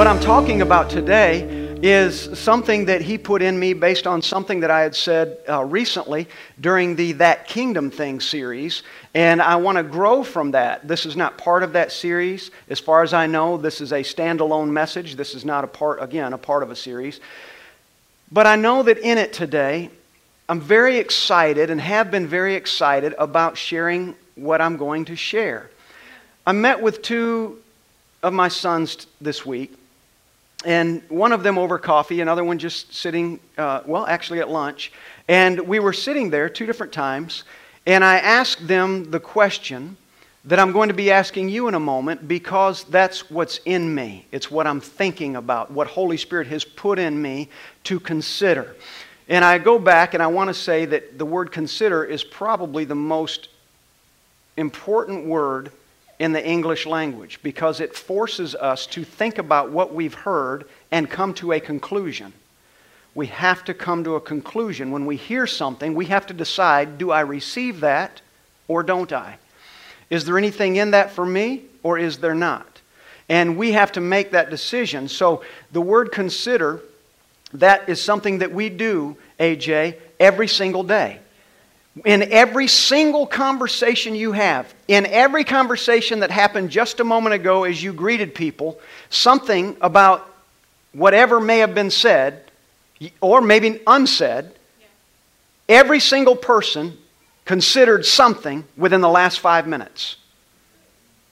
What I'm talking about today is something that he put in me based on something that I had said uh, recently during the That Kingdom Thing series. And I want to grow from that. This is not part of that series. As far as I know, this is a standalone message. This is not a part, again, a part of a series. But I know that in it today, I'm very excited and have been very excited about sharing what I'm going to share. I met with two of my sons this week and one of them over coffee, another one just sitting, uh, well, actually at lunch. And we were sitting there two different times, and I asked them the question that I'm going to be asking you in a moment because that's what's in me. It's what I'm thinking about, what Holy Spirit has put in me to consider. And I go back and I want to say that the word consider is probably the most important word in the English language because it forces us to think about what we've heard and come to a conclusion. We have to come to a conclusion. When we hear something, we have to decide do I receive that or don't I? Is there anything in that for me or is there not? And we have to make that decision. So the word consider, that is something that we do, AJ, every single day in every single conversation you have, in every conversation that happened just a moment ago as you greeted people, something about whatever may have been said or maybe unsaid, every single person considered something within the last five minutes.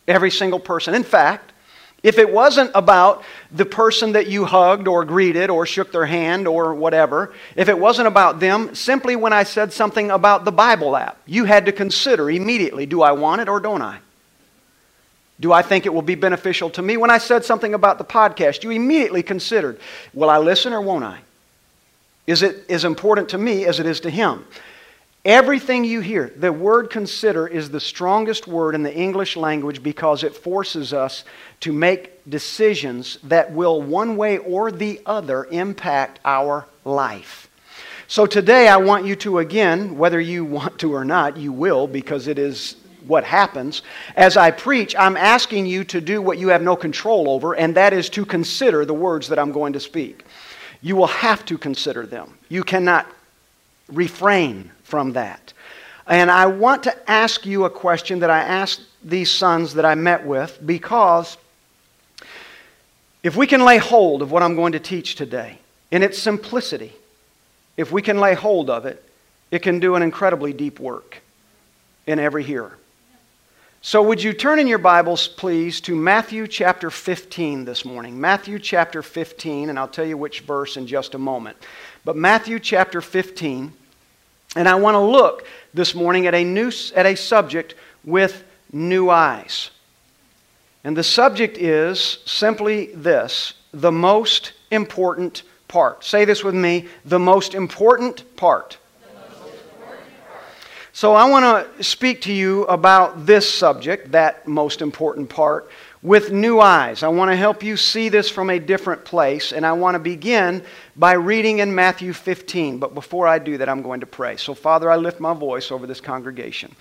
Every single person. In fact, if it wasn't about the person that you hugged or greeted or shook their hand or whatever, if it wasn't about them, simply when I said something about the Bible app, you had to consider immediately do I want it or don't I? Do I think it will be beneficial to me? When I said something about the podcast, you immediately considered will I listen or won't I? Is it as important to me as it is to him? Everything you hear, the word consider is the strongest word in the English language because it forces us to make decisions that will, one way or the other, impact our life. So today, I want you to, again, whether you want to or not, you will because it is what happens. As I preach, I'm asking you to do what you have no control over, and that is to consider the words that I'm going to speak. You will have to consider them. You cannot refrain from that. And I want to ask you a question that I asked these sons that I met with because if we can lay hold of what I'm going to teach today in its simplicity, if we can lay hold of it, it can do an incredibly deep work in every hearer. So, would you turn in your Bibles, please, to Matthew chapter 15 this morning? Matthew chapter 15, and I'll tell you which verse in just a moment. But Matthew chapter 15. And I want to look this morning at a, new, at a subject with new eyes. And the subject is simply this the most important part. Say this with me the most important part. So, I want to speak to you about this subject, that most important part, with new eyes. I want to help you see this from a different place, and I want to begin by reading in Matthew 15. But before I do that, I'm going to pray. So, Father, I lift my voice over this congregation.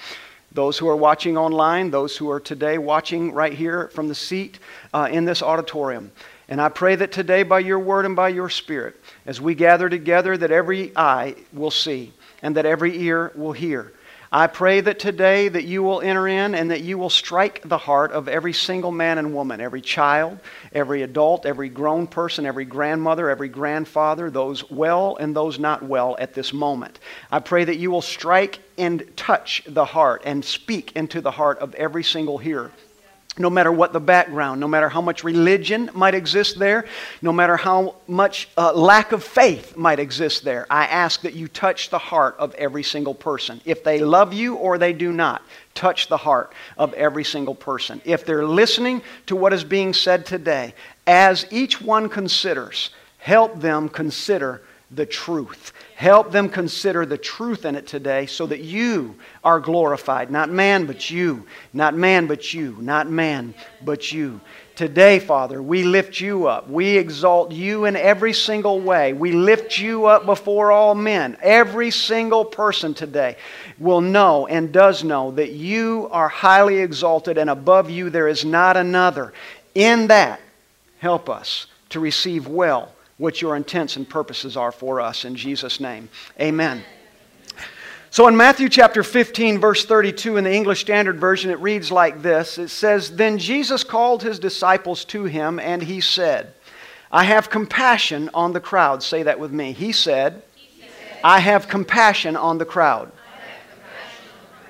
Those who are watching online, those who are today watching right here from the seat uh, in this auditorium. And I pray that today, by your word and by your spirit, as we gather together, that every eye will see and that every ear will hear I pray that today that you will enter in and that you will strike the heart of every single man and woman, every child, every adult, every grown person, every grandmother, every grandfather, those well and those not well at this moment. I pray that you will strike and touch the heart and speak into the heart of every single hearer no matter what the background, no matter how much religion might exist there, no matter how much uh, lack of faith might exist there, I ask that you touch the heart of every single person. If they love you or they do not, touch the heart of every single person. If they're listening to what is being said today, as each one considers, help them consider the truth. Help them consider the truth in it today so that you are glorified. Not man, but you. Not man, but you. Not man, but you. Today, Father, we lift you up. We exalt you in every single way. We lift you up before all men. Every single person today will know and does know that you are highly exalted and above you there is not another. In that, help us to receive well what your intents and purposes are for us. In Jesus' name, amen. So in Matthew chapter 15, verse 32, in the English Standard Version, it reads like this It says, Then Jesus called his disciples to him, and he said, I have compassion on the crowd. Say that with me. He said, he said I have compassion on the crowd.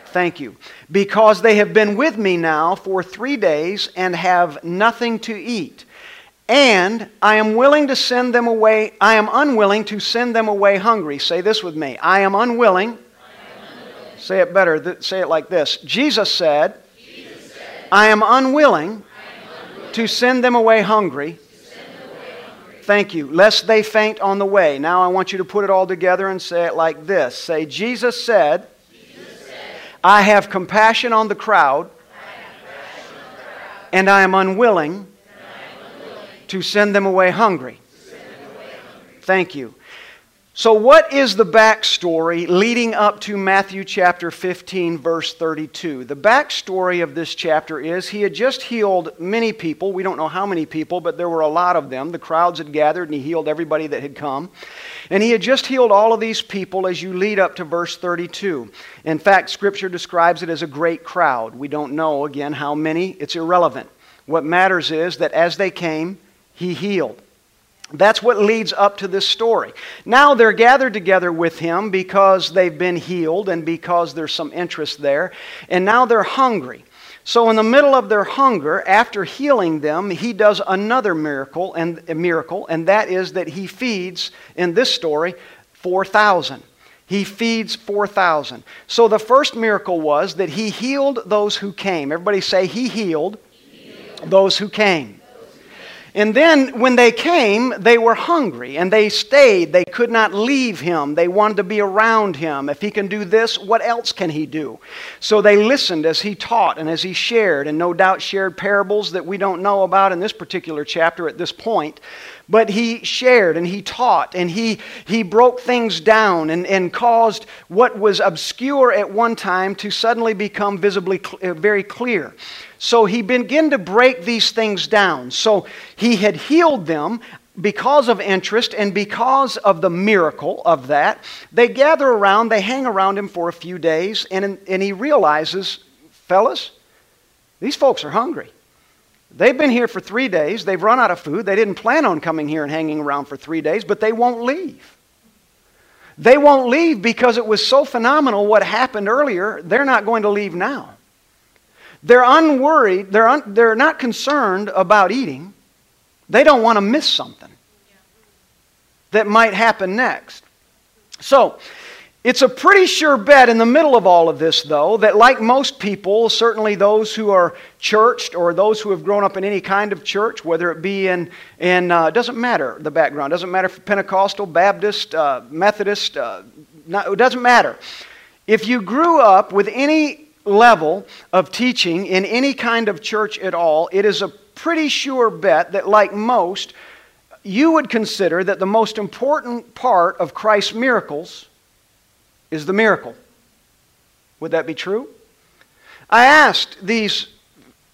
Thank you. Because they have been with me now for three days and have nothing to eat. And I am willing to send them away. I am unwilling to send them away hungry. Say this with me. I am unwilling. I am unwilling. Say it better. Say it like this. Jesus said, Jesus said I, am I am unwilling to send them away hungry. Thank you. Lest they faint on the way. Now I want you to put it all together and say it like this. Say, Jesus said, I have compassion on the crowd, and I am unwilling, to send them away hungry. Thank you. So, what is the backstory leading up to Matthew chapter 15, verse 32? The backstory of this chapter is he had just healed many people. We don't know how many people, but there were a lot of them. The crowds had gathered and he healed everybody that had come. And he had just healed all of these people as you lead up to verse 32. In fact, Scripture describes it as a great crowd. We don't know, again, how many. It's irrelevant. What matters is that as they came, he healed. That's what leads up to this story. Now they're gathered together with him because they've been healed and because there's some interest there. And now they're hungry. So, in the middle of their hunger, after healing them, he does another miracle, and a miracle, and that is that he feeds, in this story, 4,000. He feeds 4,000. So, the first miracle was that he healed those who came. Everybody say, He healed, he healed. those who came. And then when they came, they were hungry and they stayed. They could not leave him. They wanted to be around him. If he can do this, what else can he do? So they listened as he taught and as he shared, and no doubt shared parables that we don't know about in this particular chapter at this point. But he shared and he taught and he, he broke things down and, and caused what was obscure at one time to suddenly become visibly cl- uh, very clear. So he began to break these things down. So he had healed them because of interest and because of the miracle of that. They gather around, they hang around him for a few days, and, and he realizes, fellas, these folks are hungry. They've been here for three days. They've run out of food. They didn't plan on coming here and hanging around for three days, but they won't leave. They won't leave because it was so phenomenal what happened earlier. They're not going to leave now. They're unworried. They're, un, they're not concerned about eating. They don't want to miss something that might happen next. So, it's a pretty sure bet in the middle of all of this, though, that like most people, certainly those who are churched or those who have grown up in any kind of church, whether it be in, in uh, doesn't matter the background, doesn't matter if Pentecostal, Baptist, uh, Methodist, uh, not, it doesn't matter. If you grew up with any level of teaching in any kind of church at all, it is a pretty sure bet that, like most, you would consider that the most important part of Christ's miracles is the miracle. Would that be true? I asked these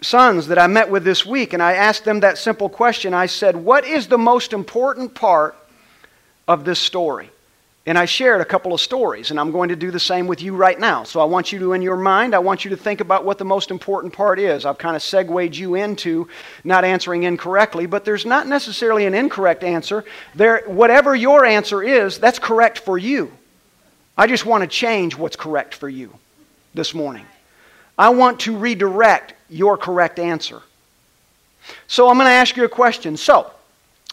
sons that I met with this week, and I asked them that simple question. I said, What is the most important part of this story? And I shared a couple of stories, and I'm going to do the same with you right now. So I want you to, in your mind, I want you to think about what the most important part is. I've kind of segued you into not answering incorrectly, but there's not necessarily an incorrect answer. There, whatever your answer is, that's correct for you. I just want to change what's correct for you this morning. I want to redirect your correct answer. So I'm going to ask you a question. So,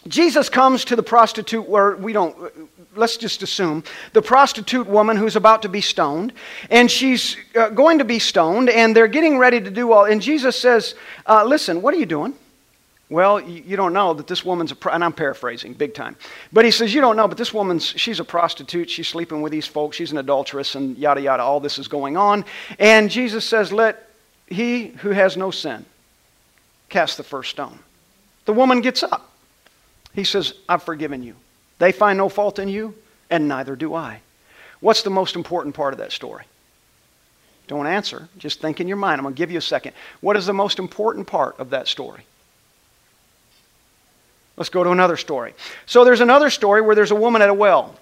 Jesus comes to the prostitute where we don't, let's just assume, the prostitute woman who's about to be stoned, and she's uh, going to be stoned, and they're getting ready to do all, and Jesus says, uh, Listen, what are you doing? Well, you don't know that this woman's a, pro- and I'm paraphrasing big time. But he says, You don't know, but this woman's, she's a prostitute. She's sleeping with these folks. She's an adulteress, and yada, yada. All this is going on. And Jesus says, Let he who has no sin cast the first stone. The woman gets up. He says, I've forgiven you. They find no fault in you, and neither do I. What's the most important part of that story? Don't answer. Just think in your mind. I'm going to give you a second. What is the most important part of that story? Let's go to another story. So there's another story where there's a woman at a well.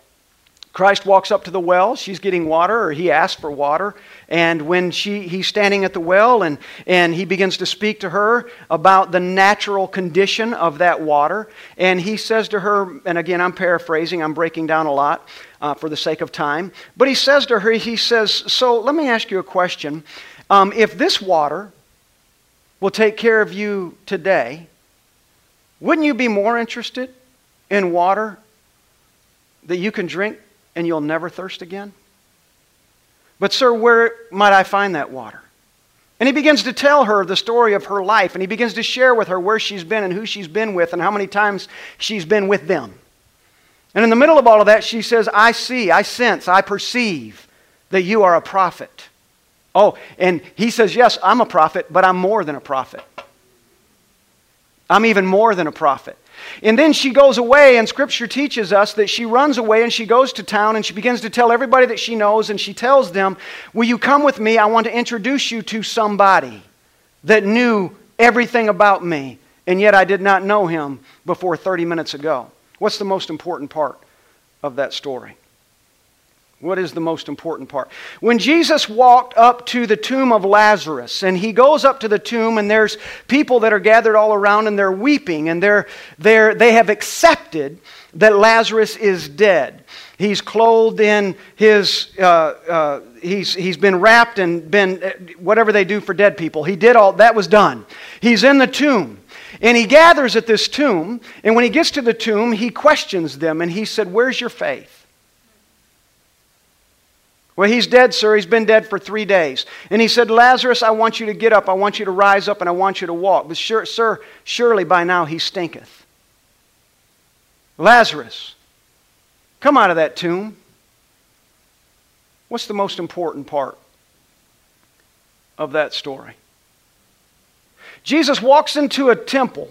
Christ walks up to the well. She's getting water, or he asks for water. And when she, he's standing at the well and, and he begins to speak to her about the natural condition of that water. And he says to her, and again, I'm paraphrasing, I'm breaking down a lot uh, for the sake of time. But he says to her, he says, So let me ask you a question. Um, if this water will take care of you today, wouldn't you be more interested in water that you can drink and you'll never thirst again? But, sir, where might I find that water? And he begins to tell her the story of her life, and he begins to share with her where she's been and who she's been with and how many times she's been with them. And in the middle of all of that, she says, I see, I sense, I perceive that you are a prophet. Oh, and he says, Yes, I'm a prophet, but I'm more than a prophet. I'm even more than a prophet. And then she goes away, and Scripture teaches us that she runs away and she goes to town and she begins to tell everybody that she knows, and she tells them, Will you come with me? I want to introduce you to somebody that knew everything about me, and yet I did not know him before 30 minutes ago. What's the most important part of that story? What is the most important part? When Jesus walked up to the tomb of Lazarus, and he goes up to the tomb, and there's people that are gathered all around, and they're weeping, and they're, they're, they have accepted that Lazarus is dead. He's clothed in his, uh, uh, he's, he's been wrapped and been, uh, whatever they do for dead people. He did all, that was done. He's in the tomb. And he gathers at this tomb, and when he gets to the tomb, he questions them, and he said, Where's your faith? Well, he's dead, sir. He's been dead for three days. And he said, Lazarus, I want you to get up. I want you to rise up, and I want you to walk. But, sure, sir, surely by now he stinketh. Lazarus, come out of that tomb. What's the most important part of that story? Jesus walks into a temple.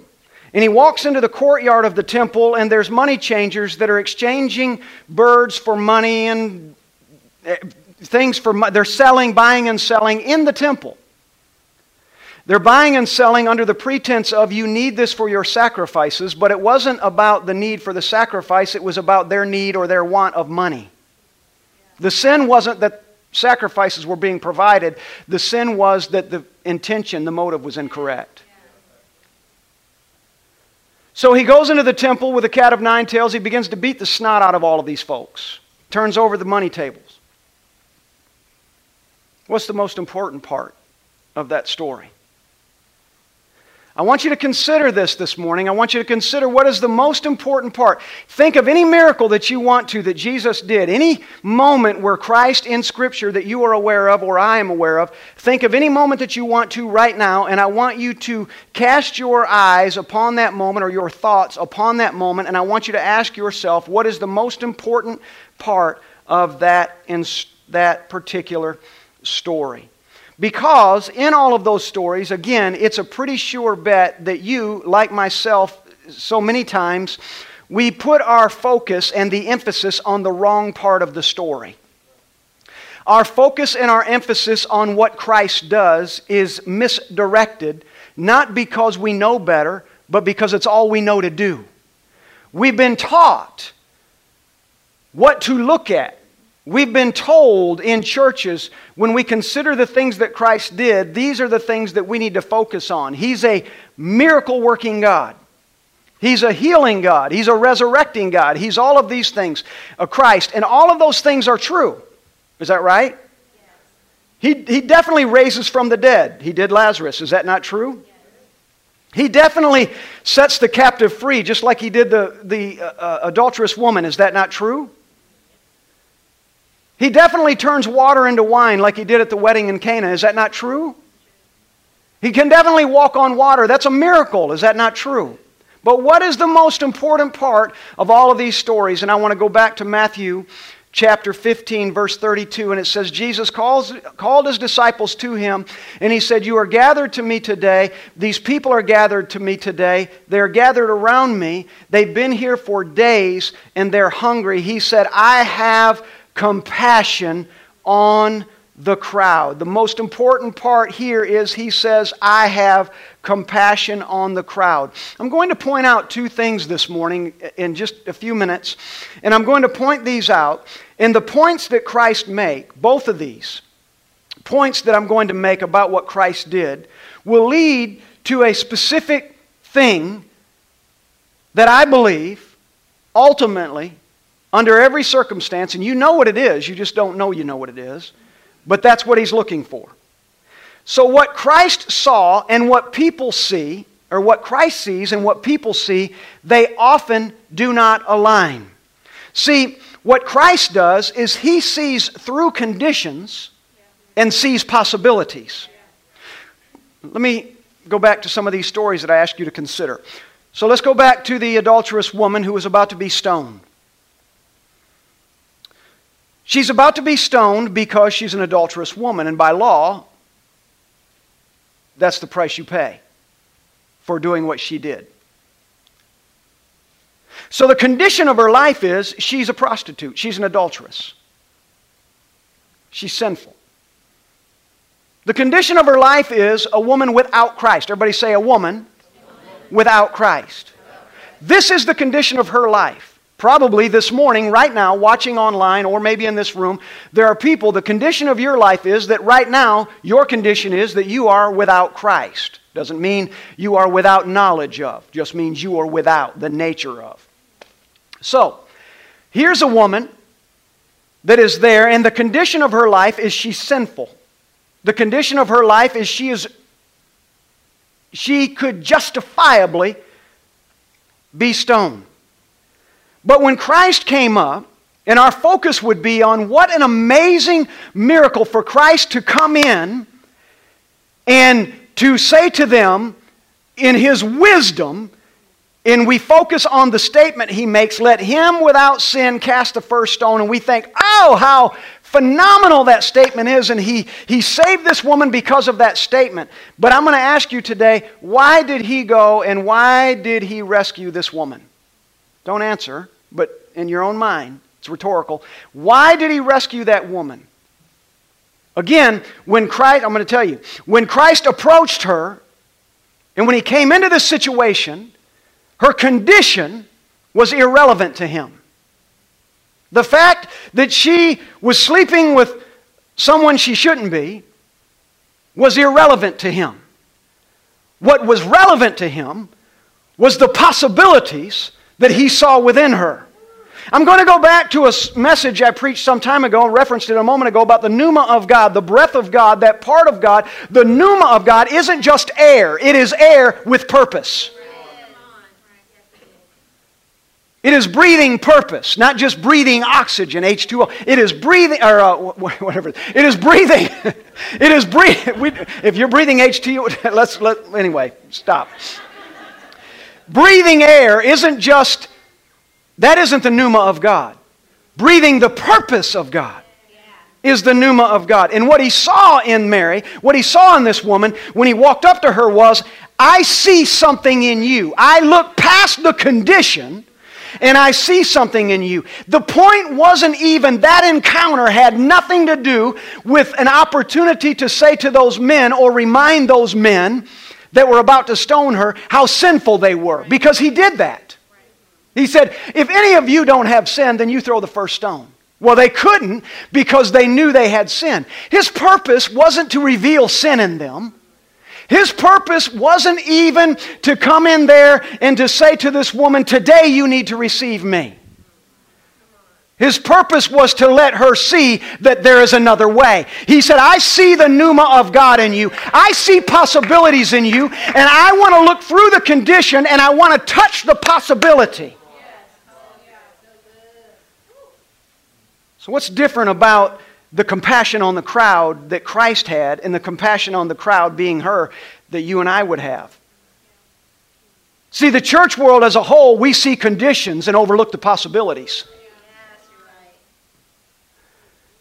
And he walks into the courtyard of the temple, and there's money changers that are exchanging birds for money and Eh, things for they're selling, buying and selling in the temple. They're buying and selling under the pretense of you need this for your sacrifices, but it wasn't about the need for the sacrifice, it was about their need or their want of money. The sin wasn't that sacrifices were being provided, the sin was that the intention, the motive was incorrect. So he goes into the temple with a cat of nine tails. He begins to beat the snot out of all of these folks, turns over the money tables. What's the most important part of that story? I want you to consider this this morning. I want you to consider what is the most important part. Think of any miracle that you want to that Jesus did, any moment where Christ in Scripture that you are aware of or I am aware of. Think of any moment that you want to right now, and I want you to cast your eyes upon that moment or your thoughts upon that moment, and I want you to ask yourself what is the most important part of that, in, that particular story. Because in all of those stories, again, it's a pretty sure bet that you, like myself, so many times, we put our focus and the emphasis on the wrong part of the story. Our focus and our emphasis on what Christ does is misdirected, not because we know better, but because it's all we know to do. We've been taught what to look at, We've been told in churches when we consider the things that Christ did, these are the things that we need to focus on. He's a miracle working God. He's a healing God. He's a resurrecting God. He's all of these things, a Christ. And all of those things are true. Is that right? He, he definitely raises from the dead. He did Lazarus. Is that not true? He definitely sets the captive free, just like he did the, the uh, uh adulterous woman. Is that not true? He definitely turns water into wine like he did at the wedding in Cana. Is that not true? He can definitely walk on water. That's a miracle. Is that not true? But what is the most important part of all of these stories? And I want to go back to Matthew chapter 15, verse 32, and it says, Jesus calls, called his disciples to him, and he said, You are gathered to me today. These people are gathered to me today. They're gathered around me. They've been here for days, and they're hungry. He said, I have compassion on the crowd. The most important part here is he says, I have compassion on the crowd. I'm going to point out two things this morning in just a few minutes, and I'm going to point these out. And the points that Christ make, both of these points that I'm going to make about what Christ did, will lead to a specific thing that I believe ultimately, under every circumstance, and you know what it is, you just don't know you know what it is but that's what he's looking for. So, what Christ saw and what people see, or what Christ sees and what people see, they often do not align. See, what Christ does is he sees through conditions and sees possibilities. Let me go back to some of these stories that I asked you to consider. So let's go back to the adulterous woman who was about to be stoned. She's about to be stoned because she's an adulterous woman, and by law, that's the price you pay for doing what she did. So the condition of her life is she's a prostitute, she's an adulteress, she's sinful. The condition of her life is a woman without Christ. Everybody say a woman without Christ. This is the condition of her life. Probably this morning, right now, watching online or maybe in this room, there are people, the condition of your life is that right now, your condition is that you are without Christ. Doesn't mean you are without knowledge of, just means you are without the nature of. So, here's a woman that is there, and the condition of her life is she's sinful. The condition of her life is she is she could justifiably be stoned. But when Christ came up, and our focus would be on what an amazing miracle for Christ to come in and to say to them in his wisdom, and we focus on the statement he makes, let him without sin cast the first stone, and we think, oh, how phenomenal that statement is, and he, he saved this woman because of that statement. But I'm going to ask you today, why did he go and why did he rescue this woman? Don't answer but in your own mind, it's rhetorical. Why did he rescue that woman? Again, when Christ, I'm going to tell you, when Christ approached her, and when he came into this situation, her condition was irrelevant to him. The fact that she was sleeping with someone she shouldn't be was irrelevant to him. What was relevant to him was the possibilities that he saw within her. I'm going to go back to a message I preached some time ago and referenced it a moment ago about the pneuma of God, the breath of God, that part of God. The pneuma of God isn't just air, it is air with purpose. It is breathing purpose, not just breathing oxygen, H2O. It is breathing, or uh, whatever. It is breathing. it is breathing. If you're breathing H2O, let's, let, anyway, stop breathing air isn't just, that isn't the pneuma of God. Breathing the purpose of God is the pneuma of God. And what he saw in Mary, what he saw in this woman when he walked up to her was, I see something in you. I look past the condition and I see something in you. The point wasn't even that encounter had nothing to do with an opportunity to say to those men or remind those men that were about to stone her how sinful they were because he did that. He said, If any of you don't have sin, then you throw the first stone. Well, they couldn't because they knew they had sin. His purpose wasn't to reveal sin in them. His purpose wasn't even to come in there and to say to this woman, Today you need to receive me. His purpose was to let her see that there is another way. He said, I see the pneuma of God in you. I see possibilities in you, and I want to look through the condition and I want to touch the possibility. So, what's different about the compassion on the crowd that Christ had and the compassion on the crowd being her that you and I would have? See, the church world as a whole, we see conditions and overlook the possibilities.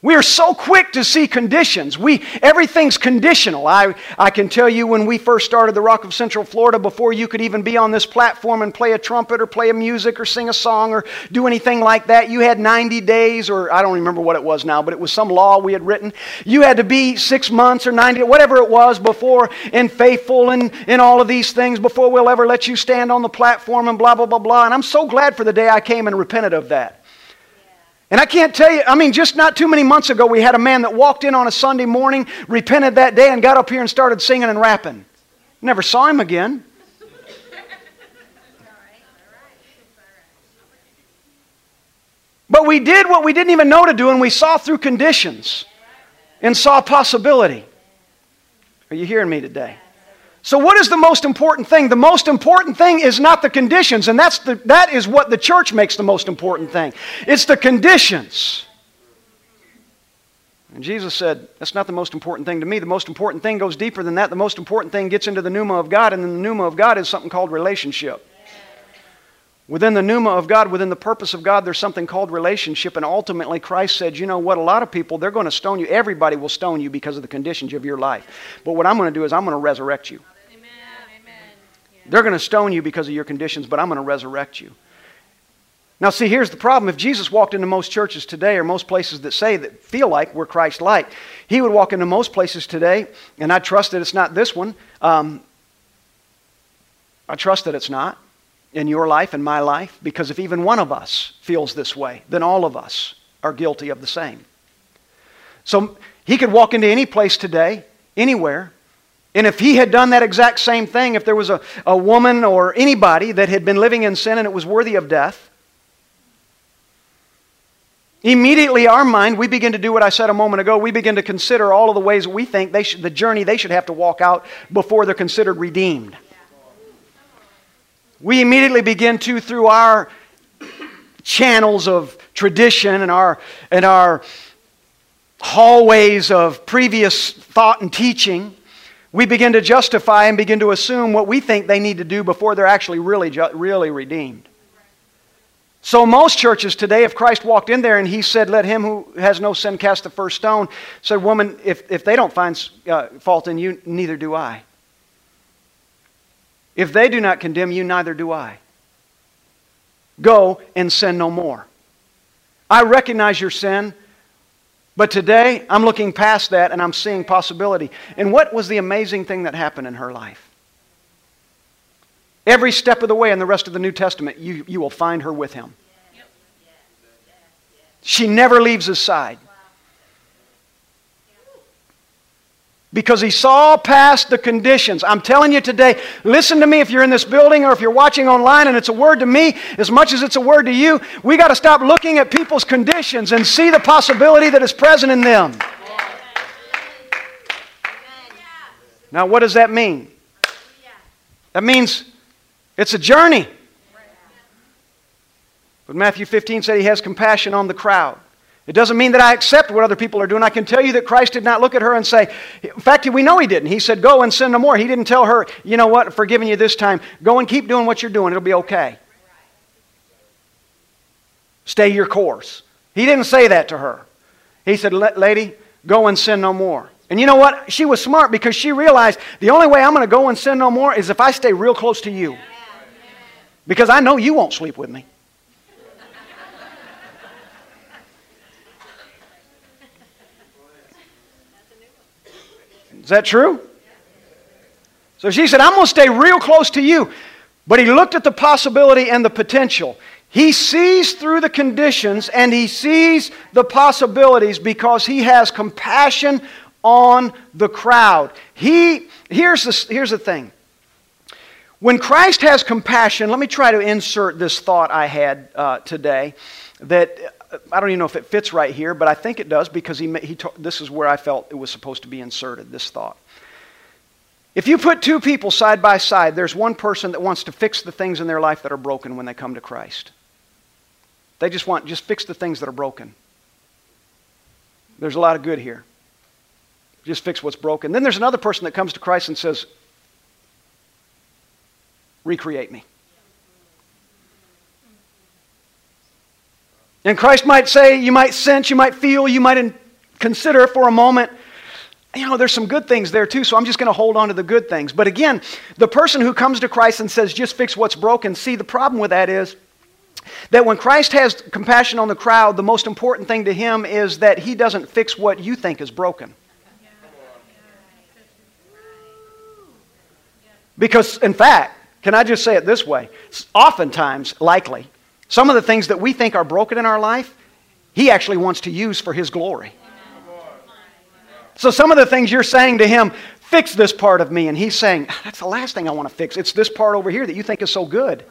We are so quick to see conditions. We, everything's conditional. I, I can tell you when we first started the Rock of Central Florida, before you could even be on this platform and play a trumpet or play a music or sing a song or do anything like that, you had 90 days, or I don't remember what it was now, but it was some law we had written. You had to be six months or 90, whatever it was, before and faithful and, and all of these things before we'll ever let you stand on the platform and blah, blah, blah, blah. And I'm so glad for the day I came and repented of that. And I can't tell you, I mean, just not too many months ago, we had a man that walked in on a Sunday morning, repented that day, and got up here and started singing and rapping. Never saw him again. But we did what we didn't even know to do, and we saw through conditions and saw possibility. Are you hearing me today? So, what is the most important thing? The most important thing is not the conditions, and that's the, that is what the church makes the most important thing. It's the conditions. And Jesus said, That's not the most important thing to me. The most important thing goes deeper than that. The most important thing gets into the pneuma of God, and the pneuma of God is something called relationship. Within the pneuma of God, within the purpose of God, there's something called relationship. And ultimately, Christ said, you know what? A lot of people, they're going to stone you. Everybody will stone you because of the conditions of your life. But what I'm going to do is I'm going to resurrect you. They're going to stone you because of your conditions, but I'm going to resurrect you. Now, see, here's the problem. If Jesus walked into most churches today, or most places that say that feel like we're Christ like, he would walk into most places today, and I trust that it's not this one. Um, I trust that it's not in your life and my life, because if even one of us feels this way, then all of us are guilty of the same. So he could walk into any place today, anywhere, and if he had done that exact same thing, if there was a, a woman or anybody that had been living in sin and it was worthy of death, immediately our mind, we begin to do what I said a moment ago. We begin to consider all of the ways we think they should, the journey they should have to walk out before they're considered redeemed. We immediately begin to, through our channels of tradition and our, and our hallways of previous thought and teaching, we begin to justify and begin to assume what we think they need to do before they're actually really, really redeemed. So, most churches today, if Christ walked in there and he said, Let him who has no sin cast the first stone, said, Woman, if, if they don't find uh, fault in you, neither do I. If they do not condemn you, neither do I. Go and sin no more. I recognize your sin. But today, I'm looking past that and I'm seeing possibility. And what was the amazing thing that happened in her life? Every step of the way in the rest of the New Testament, you, you will find her with him. She never leaves his side. Because he saw past the conditions. I'm telling you today, listen to me if you're in this building or if you're watching online and it's a word to me as much as it's a word to you. We got to stop looking at people's conditions and see the possibility that is present in them. Now, what does that mean? That means it's a journey. But Matthew 15 said he has compassion on the crowd. It doesn't mean that I accept what other people are doing. I can tell you that Christ did not look at her and say, in fact, we know he didn't. He said, Go and sin no more. He didn't tell her, You know what, forgiving you this time. Go and keep doing what you're doing. It'll be okay. Stay your course. He didn't say that to her. He said, Lady, go and sin no more. And you know what? She was smart because she realized the only way I'm going to go and sin no more is if I stay real close to you. Because I know you won't sleep with me. Is that true? So she said, I'm going to stay real close to you. But he looked at the possibility and the potential. He sees through the conditions and he sees the possibilities because he has compassion on the crowd. He, here's, the, here's the thing. When Christ has compassion, let me try to insert this thought I had uh, today that I don't even know if it fits right here, but I think it does because he, he ta- this is where I felt it was supposed to be inserted, this thought. If you put two people side by side, there's one person that wants to fix the things in their life that are broken when they come to Christ. They just want, just fix the things that are broken. There's a lot of good here. Just fix what's broken. Then there's another person that comes to Christ and says, Recreate me. And Christ might say, you might sense, you might feel, you might consider for a moment you know, there's some good things there too, so I'm just going to hold on to the good things. But again, the person who comes to Christ and says, just fix what's broken, see, the problem with that is that when Christ has compassion on the crowd, the most important thing to him is that he doesn't fix what you think is broken. Because, in fact, can I just say it this way? Oftentimes, likely, some of the things that we think are broken in our life, he actually wants to use for his glory. So some of the things you're saying to him, fix this part of me, and he's saying, ah, that's the last thing I want to fix. It's this part over here that you think is so good.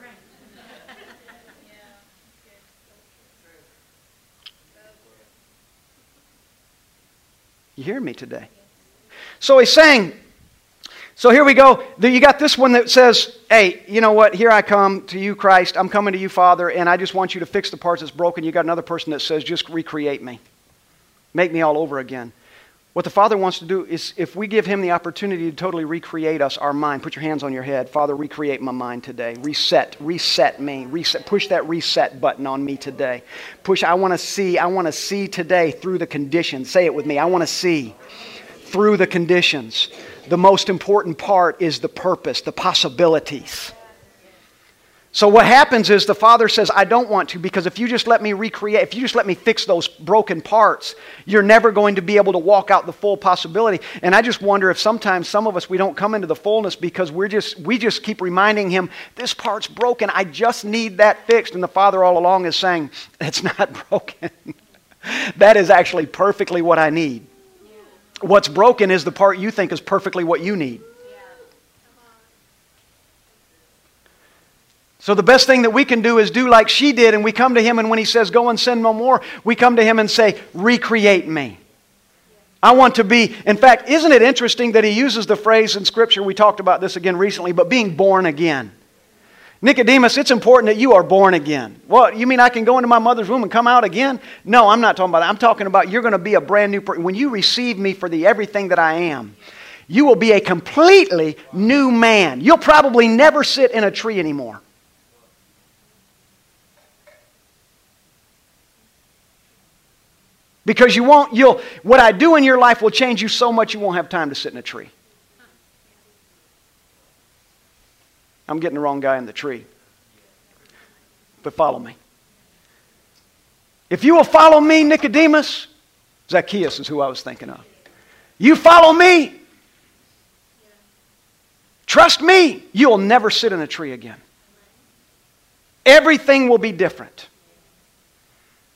You hear me today? So he's saying, so here we go. You got this one that says, hey, you know what? Here I come to you, Christ. I'm coming to you, Father, and I just want you to fix the parts that's broken. You got another person that says, just recreate me. Make me all over again. What the Father wants to do is, if we give Him the opportunity to totally recreate us, our mind, put your hands on your head. Father, recreate my mind today. Reset, reset me. Reset, push that reset button on me today. Push, I want to see, I want to see today through the conditions. Say it with me. I want to see through the conditions. The most important part is the purpose, the possibilities. So what happens is the father says, I don't want to because if you just let me recreate, if you just let me fix those broken parts, you're never going to be able to walk out the full possibility. And I just wonder if sometimes some of us we don't come into the fullness because we're just we just keep reminding him, this part's broken. I just need that fixed. And the father all along is saying, it's not broken. that is actually perfectly what I need. What's broken is the part you think is perfectly what you need. So the best thing that we can do is do like she did, and we come to him, and when he says, Go and sin no more, we come to him and say, Recreate me. I want to be, in fact, isn't it interesting that he uses the phrase in Scripture? We talked about this again recently, but being born again. Nicodemus, it's important that you are born again. What? You mean I can go into my mother's womb and come out again? No, I'm not talking about that. I'm talking about you're going to be a brand new person. When you receive me for the everything that I am, you will be a completely new man. You'll probably never sit in a tree anymore. Because you won't, you'll, what I do in your life will change you so much you won't have time to sit in a tree. I'm getting the wrong guy in the tree. But follow me. If you will follow me, Nicodemus, Zacchaeus is who I was thinking of. You follow me, trust me, you'll never sit in a tree again. Everything will be different.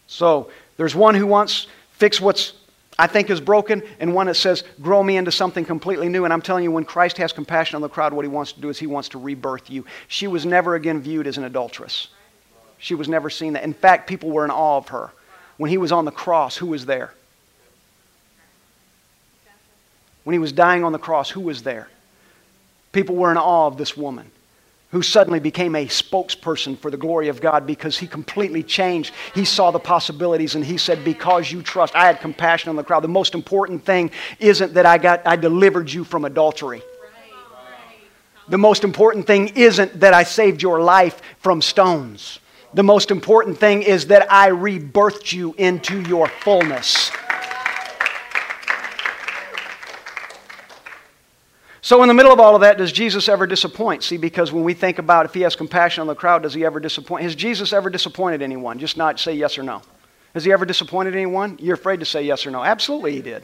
So, there's one who wants fix what's I think is broken, and one that says, grow me into something completely new. And I'm telling you, when Christ has compassion on the crowd, what he wants to do is he wants to rebirth you. She was never again viewed as an adulteress. She was never seen that. In fact, people were in awe of her. When he was on the cross, who was there? When he was dying on the cross, who was there? People were in awe of this woman who suddenly became a spokesperson for the glory of God because he completely changed. He saw the possibilities and he said, Because you trust, I had compassion on the crowd. The most important thing isn't that I, got, I delivered you from adultery. The most important thing isn't that I saved your life from stones. The most important thing is that I rebirthed you into your fullness. So, in the middle of all of that, does Jesus ever disappoint? See, because when we think about if he has compassion on the crowd, does he ever disappoint? Has Jesus ever disappointed anyone? Just not say yes or no. Has he ever disappointed anyone? You're afraid to say yes or no. Absolutely, he did.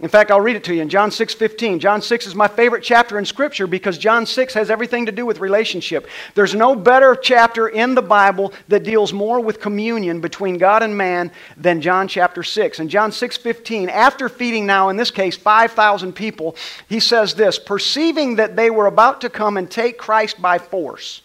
In fact, I'll read it to you in John 6 15. John 6 is my favorite chapter in Scripture because John 6 has everything to do with relationship. There's no better chapter in the Bible that deals more with communion between God and man than John chapter 6. In John 6 15, after feeding now, in this case, 5,000 people, he says this perceiving that they were about to come and take Christ by force.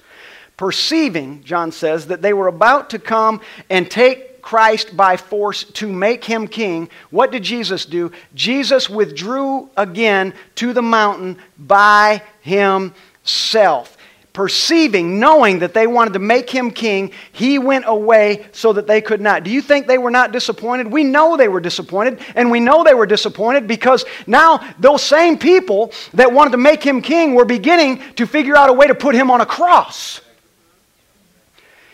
Perceiving, John says, that they were about to come and take Christ by force to make him king, what did Jesus do? Jesus withdrew again to the mountain by himself. Perceiving, knowing that they wanted to make him king, he went away so that they could not. Do you think they were not disappointed? We know they were disappointed, and we know they were disappointed because now those same people that wanted to make him king were beginning to figure out a way to put him on a cross.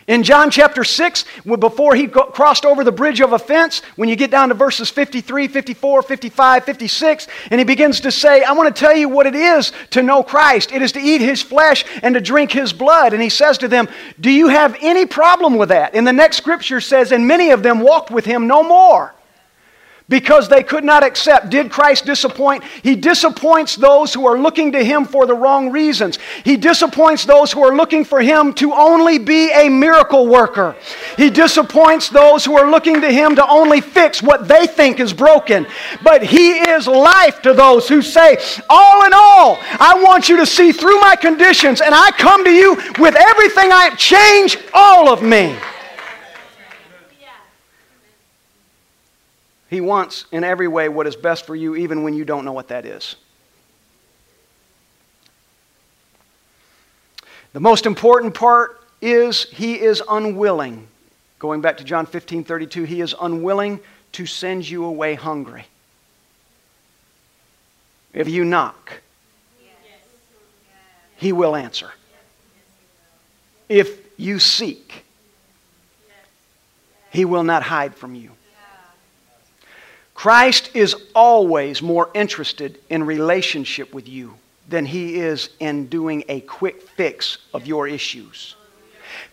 In John chapter 6, before he crossed over the bridge of offense, when you get down to verses 53, 54, 55, 56, and he begins to say, I want to tell you what it is to know Christ. It is to eat his flesh and to drink his blood. And he says to them, Do you have any problem with that? And the next scripture says, And many of them walked with him no more because they could not accept. Did Christ disappoint? He disappoints those who are looking to Him for the wrong reasons. He disappoints those who are looking for Him to only be a miracle worker. He disappoints those who are looking to Him to only fix what they think is broken. But He is life to those who say, All in all, I want you to see through my conditions, and I come to you with everything I change all of me. He wants in every way what is best for you, even when you don't know what that is. The most important part is he is unwilling. Going back to John 15 32, he is unwilling to send you away hungry. If you knock, he will answer. If you seek, he will not hide from you. Christ is always more interested in relationship with you than he is in doing a quick fix of your issues.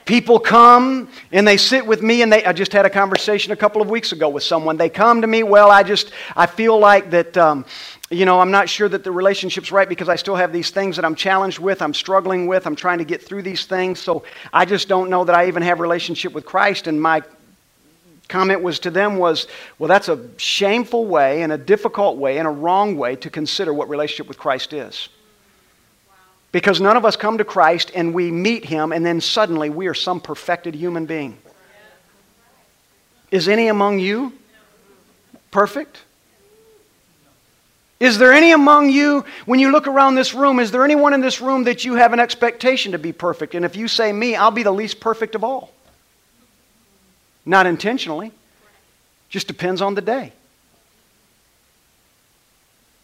People come and they sit with me, and they, I just had a conversation a couple of weeks ago with someone. They come to me, well, I just, I feel like that, um, you know, I'm not sure that the relationship's right because I still have these things that I'm challenged with, I'm struggling with, I'm trying to get through these things. So I just don't know that I even have relationship with Christ. And my comment was to them was, well, that's a shameful way and a difficult way and a wrong way to consider what relationship with Christ is. Because none of us come to Christ and we meet him and then suddenly we are some perfected human being. Is any among you perfect? Is there any among you, when you look around this room, is there anyone in this room that you have an expectation to be perfect? And if you say me, I'll be the least perfect of all. Not intentionally. Just depends on the day.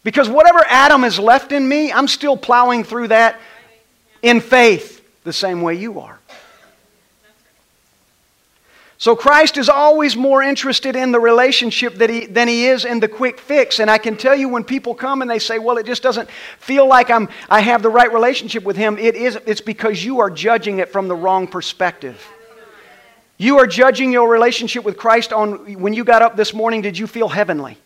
Because whatever Adam has left in me, I'm still plowing through that in faith the same way you are. So Christ is always more interested in the relationship that he, than he is in the quick fix. And I can tell you when people come and they say, well, it just doesn't feel like I'm, I have the right relationship with him, it is, it's because you are judging it from the wrong perspective. You are judging your relationship with Christ on when you got up this morning, did you feel heavenly?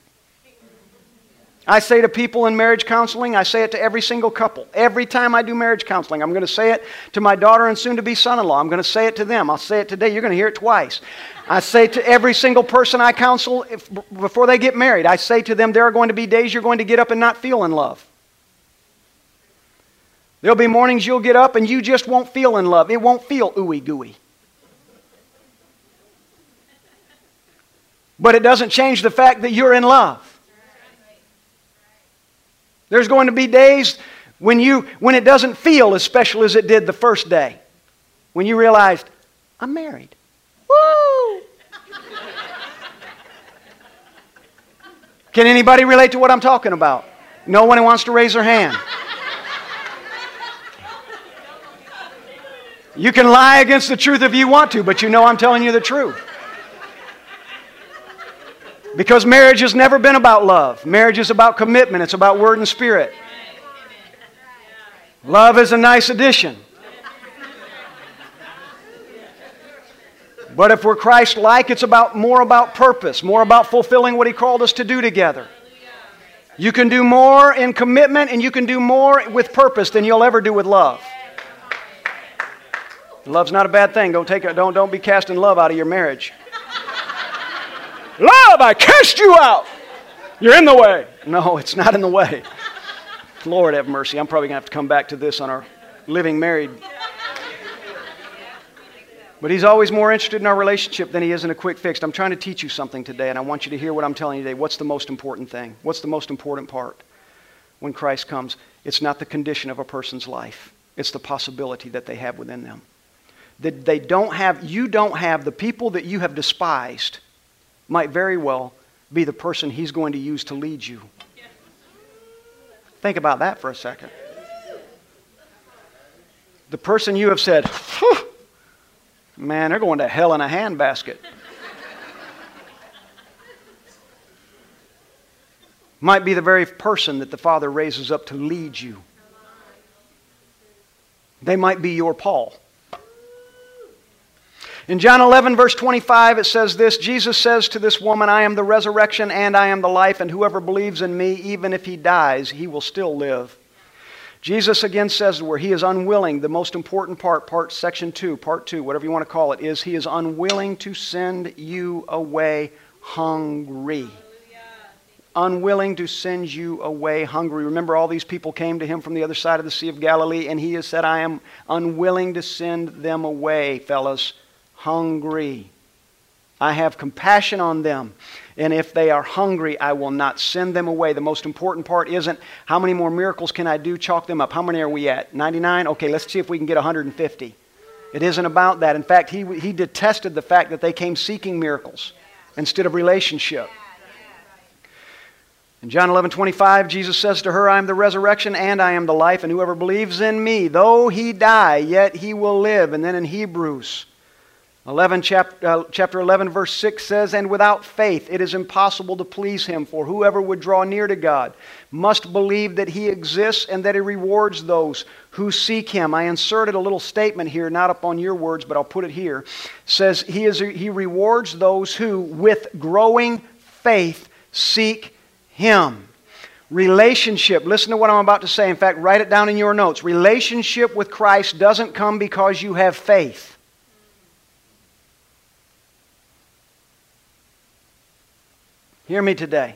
I say to people in marriage counseling, I say it to every single couple. Every time I do marriage counseling, I'm going to say it to my daughter and soon to be son in law. I'm going to say it to them. I'll say it today. You're going to hear it twice. I say to every single person I counsel if, before they get married, I say to them, there are going to be days you're going to get up and not feel in love. There'll be mornings you'll get up and you just won't feel in love. It won't feel ooey gooey. But it doesn't change the fact that you're in love. There's going to be days when, you, when it doesn't feel as special as it did the first day. When you realized, I'm married. Woo! Can anybody relate to what I'm talking about? No one wants to raise their hand. You can lie against the truth if you want to, but you know I'm telling you the truth. Because marriage has never been about love. Marriage is about commitment, it's about word and spirit. Love is a nice addition. But if we're Christ like, it's about more about purpose, more about fulfilling what He called us to do together. You can do more in commitment and you can do more with purpose than you'll ever do with love. Love's not a bad thing. Don't, take it, don't, don't be casting love out of your marriage. Love, I cast you out. You're in the way. No, it's not in the way. Lord have mercy. I'm probably going to have to come back to this on our living married. But he's always more interested in our relationship than he is in a quick fix. I'm trying to teach you something today, and I want you to hear what I'm telling you today. What's the most important thing? What's the most important part when Christ comes? It's not the condition of a person's life, it's the possibility that they have within them. That they don't have, you don't have the people that you have despised might very well be the person he's going to use to lead you. Think about that for a second. The person you have said, Man, they're going to hell in a handbasket. Might be the very person that the Father raises up to lead you. They might be your Paul. In John 11, verse 25, it says this Jesus says to this woman, I am the resurrection and I am the life, and whoever believes in me, even if he dies, he will still live. Jesus again says where he is unwilling, the most important part, part section 2, part 2, whatever you want to call it, is he is unwilling to send you away hungry. Unwilling to send you away hungry. Remember, all these people came to him from the other side of the Sea of Galilee, and he has said, I am unwilling to send them away, fellas hungry. I have compassion on them. And if they are hungry, I will not send them away. The most important part isn't how many more miracles can I do, chalk them up. How many are we at? 99? Okay, let's see if we can get 150. It isn't about that. In fact, he, he detested the fact that they came seeking miracles instead of relationship. In John 11, 25, Jesus says to her, I am the resurrection and I am the life, and whoever believes in me, though he die, yet he will live. And then in Hebrews, 11, chapter, uh, chapter 11, verse 6 says, And without faith it is impossible to please him, for whoever would draw near to God must believe that he exists and that he rewards those who seek him. I inserted a little statement here, not up on your words, but I'll put it here. It says, he, is, he rewards those who, with growing faith, seek him. Relationship, listen to what I'm about to say. In fact, write it down in your notes. Relationship with Christ doesn't come because you have faith. Hear me today.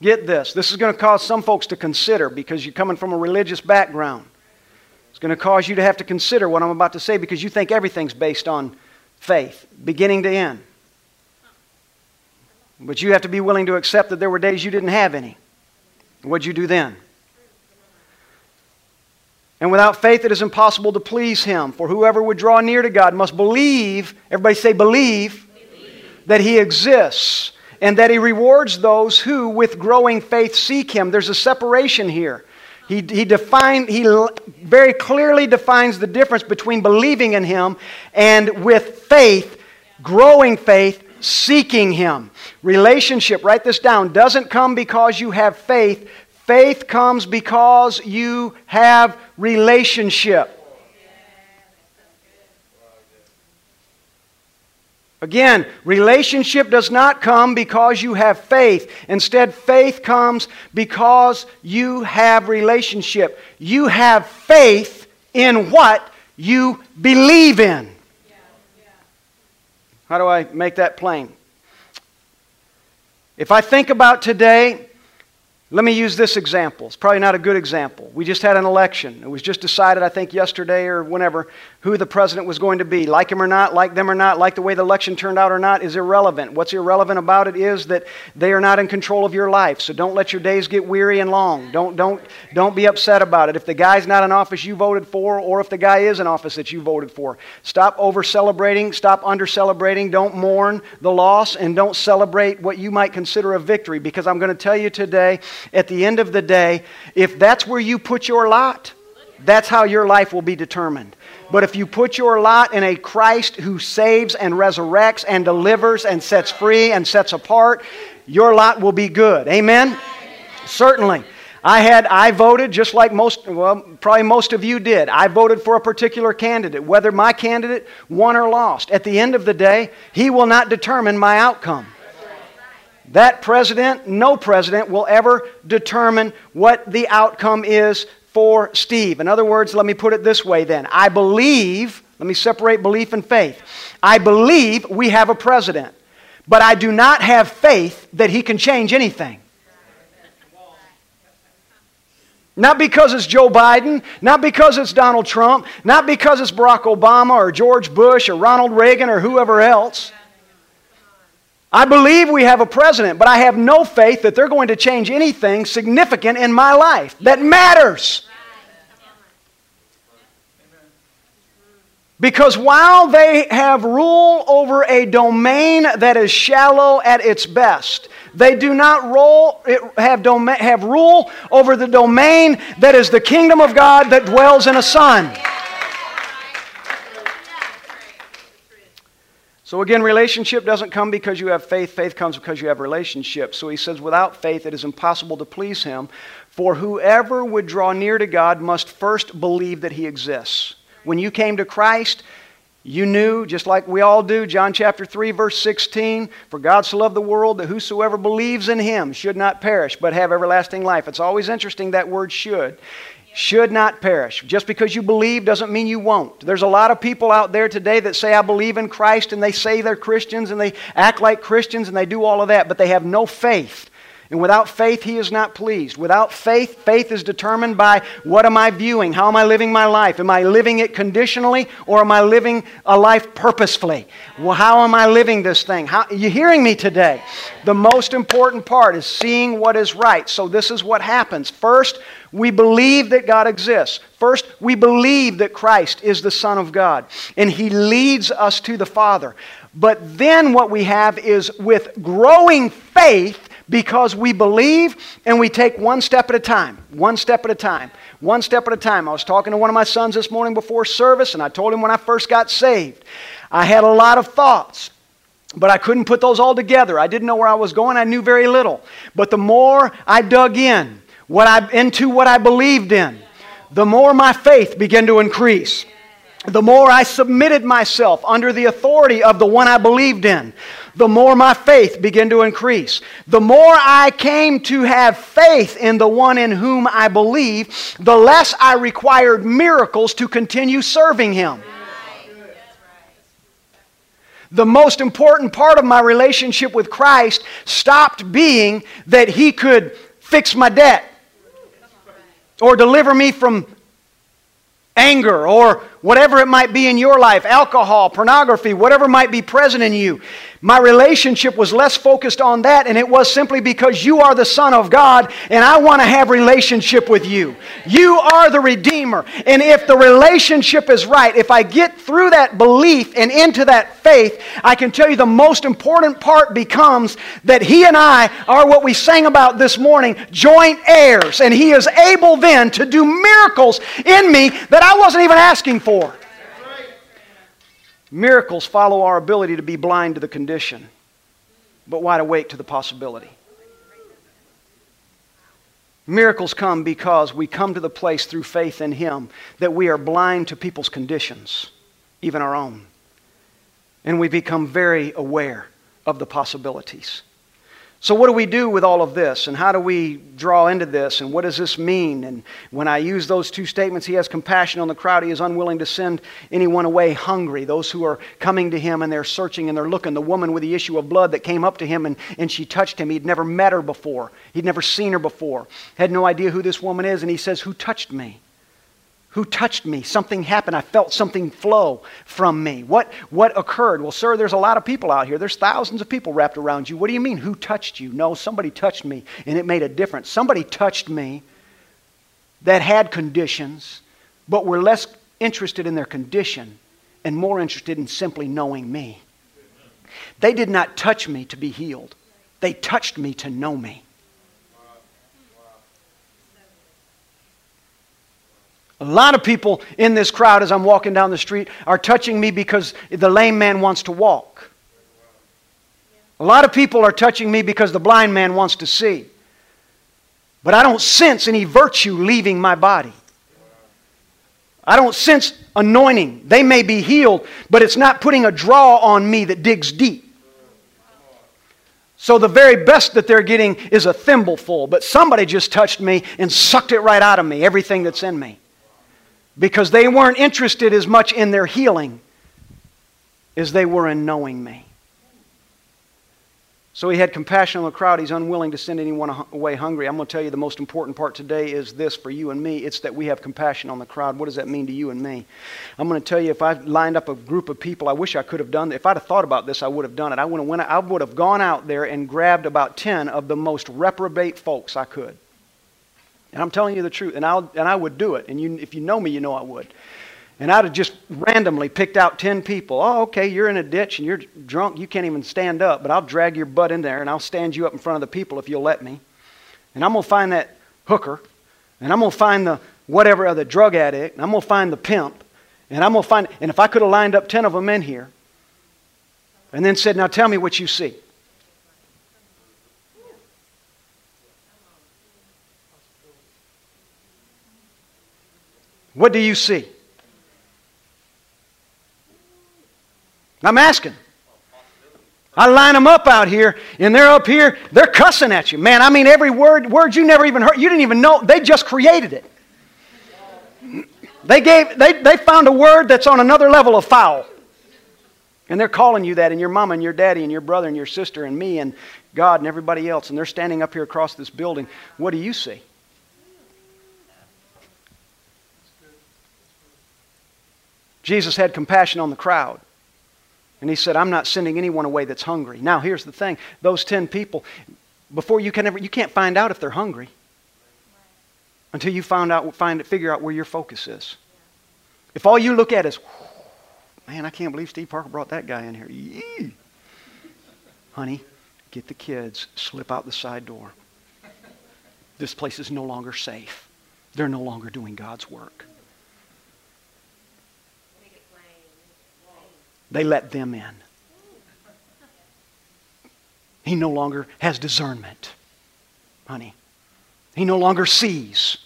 Get this. This is going to cause some folks to consider because you're coming from a religious background. It's going to cause you to have to consider what I'm about to say because you think everything's based on faith, beginning to end. But you have to be willing to accept that there were days you didn't have any. What'd you do then? And without faith, it is impossible to please Him. For whoever would draw near to God must believe, everybody say, believe, believe. that He exists and that he rewards those who, with growing faith, seek him. There's a separation here. He, he, defined, he very clearly defines the difference between believing in him and with faith, growing faith, seeking him. Relationship, write this down, doesn't come because you have faith. Faith comes because you have relationship. Again, relationship does not come because you have faith. Instead, faith comes because you have relationship. You have faith in what you believe in. How do I make that plain? If I think about today, let me use this example. It's probably not a good example. We just had an election. It was just decided, I think, yesterday or whenever, who the president was going to be. Like him or not, like them or not, like the way the election turned out or not, is irrelevant. What's irrelevant about it is that they are not in control of your life. So don't let your days get weary and long. Don't, don't, don't be upset about it. If the guy's not in office you voted for, or if the guy is in office that you voted for, stop over celebrating, stop under celebrating. Don't mourn the loss, and don't celebrate what you might consider a victory. Because I'm going to tell you today, at the end of the day, if that's where you put your lot, that's how your life will be determined. But if you put your lot in a Christ who saves and resurrects and delivers and sets free and sets apart, your lot will be good. Amen? Certainly. I had I voted just like most well probably most of you did. I voted for a particular candidate whether my candidate won or lost. At the end of the day, he will not determine my outcome. That president, no president, will ever determine what the outcome is for Steve. In other words, let me put it this way then. I believe, let me separate belief and faith. I believe we have a president, but I do not have faith that he can change anything. Not because it's Joe Biden, not because it's Donald Trump, not because it's Barack Obama or George Bush or Ronald Reagan or whoever else. I believe we have a president, but I have no faith that they're going to change anything significant in my life that matters. Because while they have rule over a domain that is shallow at its best, they do not roll, have, have rule over the domain that is the kingdom of God that dwells in a son. So again, relationship doesn't come because you have faith. Faith comes because you have relationship. So he says, without faith, it is impossible to please him. For whoever would draw near to God must first believe that he exists. When you came to Christ, you knew, just like we all do, John chapter 3, verse 16, for God so loved the world that whosoever believes in him should not perish, but have everlasting life. It's always interesting that word should. Should not perish. Just because you believe doesn't mean you won't. There's a lot of people out there today that say, I believe in Christ, and they say they're Christians, and they act like Christians, and they do all of that, but they have no faith and without faith, he is not pleased. Without faith, faith is determined by what am I viewing? How am I living my life? Am I living it conditionally or am I living a life purposefully? Well, how am I living this thing? How, are you hearing me today? The most important part is seeing what is right. So, this is what happens. First, we believe that God exists. First, we believe that Christ is the Son of God, and He leads us to the Father. But then what we have is with growing faith, because we believe and we take one step at a time. One step at a time. One step at a time. I was talking to one of my sons this morning before service, and I told him when I first got saved, I had a lot of thoughts. But I couldn't put those all together. I didn't know where I was going. I knew very little. But the more I dug in, what I, into what I believed in, the more my faith began to increase the more I submitted myself under the authority of the one I believed in, the more my faith began to increase. The more I came to have faith in the one in whom I believe, the less I required miracles to continue serving him. The most important part of my relationship with Christ stopped being that he could fix my debt or deliver me from anger or whatever it might be in your life, alcohol, pornography, whatever might be present in you. My relationship was less focused on that, and it was simply because you are the Son of God, and I want to have relationship with you. You are the Redeemer. And if the relationship is right, if I get through that belief and into that faith, I can tell you the most important part becomes that He and I are what we sang about this morning, joint heirs. And He is able then to do miracles in me that I wasn't even asking for. Miracles follow our ability to be blind to the condition, but wide awake to the possibility. Miracles come because we come to the place through faith in Him that we are blind to people's conditions, even our own. And we become very aware of the possibilities. So, what do we do with all of this? And how do we draw into this? And what does this mean? And when I use those two statements, he has compassion on the crowd. He is unwilling to send anyone away hungry. Those who are coming to him and they're searching and they're looking. The woman with the issue of blood that came up to him and, and she touched him. He'd never met her before, he'd never seen her before, had no idea who this woman is. And he says, Who touched me? Who touched me? Something happened. I felt something flow from me. What, what occurred? Well, sir, there's a lot of people out here. There's thousands of people wrapped around you. What do you mean, who touched you? No, somebody touched me, and it made a difference. Somebody touched me that had conditions, but were less interested in their condition and more interested in simply knowing me. They did not touch me to be healed, they touched me to know me. A lot of people in this crowd as I'm walking down the street are touching me because the lame man wants to walk. A lot of people are touching me because the blind man wants to see. But I don't sense any virtue leaving my body. I don't sense anointing. They may be healed, but it's not putting a draw on me that digs deep. So the very best that they're getting is a thimbleful, but somebody just touched me and sucked it right out of me, everything that's in me because they weren't interested as much in their healing as they were in knowing me. So he had compassion on the crowd. He's unwilling to send anyone away hungry. I'm going to tell you the most important part today is this for you and me. It's that we have compassion on the crowd. What does that mean to you and me? I'm going to tell you if I lined up a group of people, I wish I could have done If I'd have thought about this, I would have done it. I would have, went, I would have gone out there and grabbed about 10 of the most reprobate folks I could. And I'm telling you the truth. And, I'll, and I would do it. And you, if you know me, you know I would. And I'd have just randomly picked out 10 people. Oh, okay, you're in a ditch and you're drunk. You can't even stand up, but I'll drag your butt in there and I'll stand you up in front of the people if you'll let me. And I'm going to find that hooker. And I'm going to find the whatever other drug addict. And I'm going to find the pimp. And I'm going to find, and if I could have lined up 10 of them in here, And then said, Now tell me what you see. What do you see? I'm asking. I line them up out here, and they're up here, they're cussing at you. Man, I mean, every word, word you never even heard, you didn't even know, they just created it. They, gave, they, they found a word that's on another level of foul. And they're calling you that, and your mama and your daddy and your brother and your sister and me and God and everybody else. And they're standing up here across this building. What do you see? Jesus had compassion on the crowd. And he said, I'm not sending anyone away that's hungry. Now, here's the thing those 10 people, before you can ever, you can't find out if they're hungry until you find out, find, it, figure out where your focus is. If all you look at is, man, I can't believe Steve Parker brought that guy in here. Yee. Honey, get the kids, slip out the side door. This place is no longer safe. They're no longer doing God's work. They let them in. He no longer has discernment, honey. He no longer sees.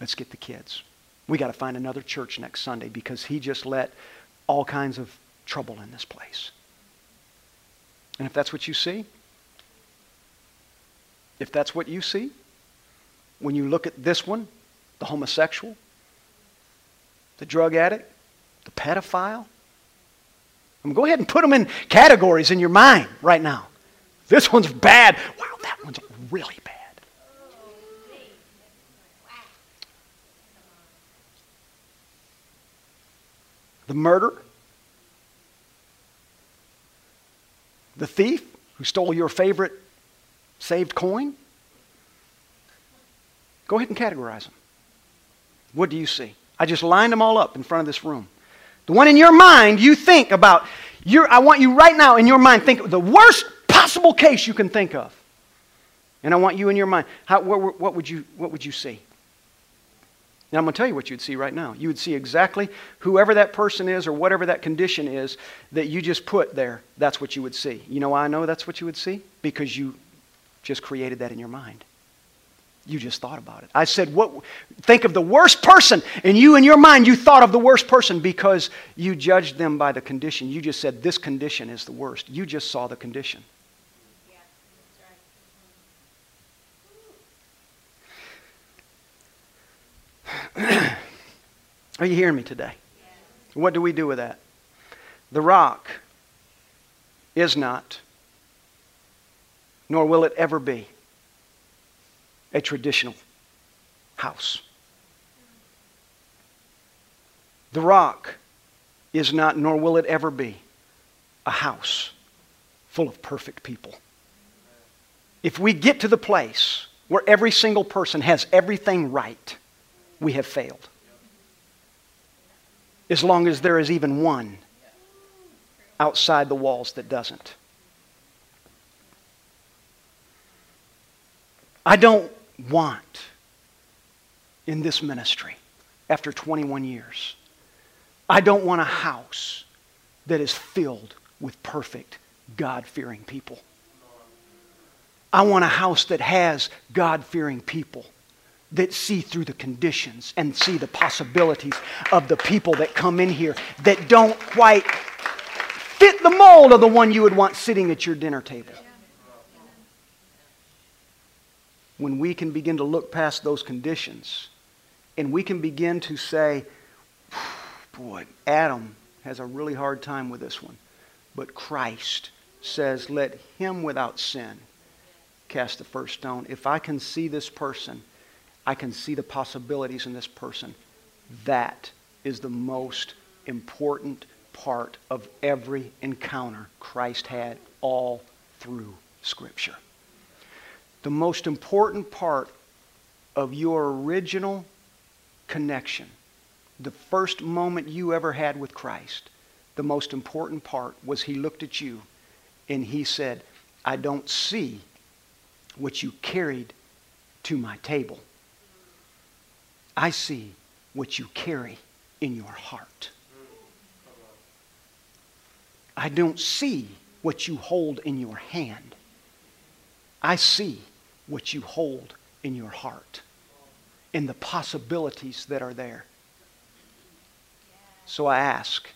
Let's get the kids. We got to find another church next Sunday because he just let all kinds of trouble in this place. And if that's what you see, if that's what you see, when you look at this one, the homosexual, the drug addict, the pedophile. I mean, go ahead and put them in categories in your mind right now. This one's bad. Wow, that one's really bad. The murder, the thief who stole your favorite saved coin. Go ahead and categorize them. What do you see? I just lined them all up in front of this room. The one in your mind, you think about. Your, I want you right now in your mind, think the worst possible case you can think of. And I want you in your mind, how, what, what, would you, what would you see? And I'm going to tell you what you'd see right now. You would see exactly whoever that person is or whatever that condition is that you just put there. That's what you would see. You know why I know that's what you would see? Because you just created that in your mind. You just thought about it. I said, what, think of the worst person. And you, in your mind, you thought of the worst person because you judged them by the condition. You just said, this condition is the worst. You just saw the condition. Are you hearing me today? What do we do with that? The rock is not, nor will it ever be, a traditional house. The rock is not, nor will it ever be, a house full of perfect people. If we get to the place where every single person has everything right, we have failed. As long as there is even one outside the walls that doesn't. I don't want in this ministry after 21 years. I don't want a house that is filled with perfect, God fearing people. I want a house that has God fearing people that see through the conditions and see the possibilities of the people that come in here that don't quite fit the mold of the one you would want sitting at your dinner table when we can begin to look past those conditions and we can begin to say, boy, Adam has a really hard time with this one. But Christ says, let him without sin cast the first stone. If I can see this person, I can see the possibilities in this person. That is the most important part of every encounter Christ had all through Scripture the most important part of your original connection, the first moment you ever had with Christ, the most important part was he looked at you and he said, I don't see what you carried to my table. I see what you carry in your heart. I don't see what you hold in your hand. I see what you hold in your heart and the possibilities that are there. So I ask,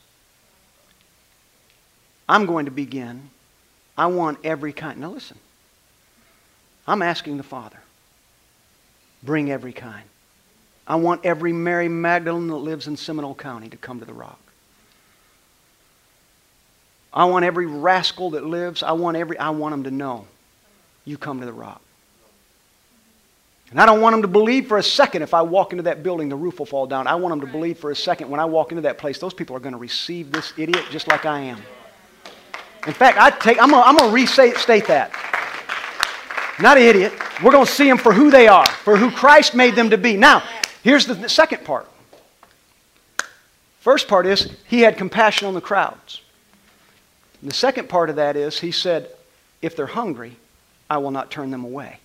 I'm going to begin. I want every kind. Now listen, I'm asking the Father, bring every kind. I want every Mary Magdalene that lives in Seminole County to come to the rock. I want every rascal that lives, I want every I want them to know you come to the rock. And I don't want them to believe for a second if I walk into that building, the roof will fall down. I want them to believe for a second when I walk into that place, those people are going to receive this idiot just like I am. In fact, I take, I'm going to restate that. Not an idiot. We're going to see them for who they are, for who Christ made them to be. Now, here's the second part. First part is he had compassion on the crowds. And the second part of that is he said, if they're hungry, I will not turn them away.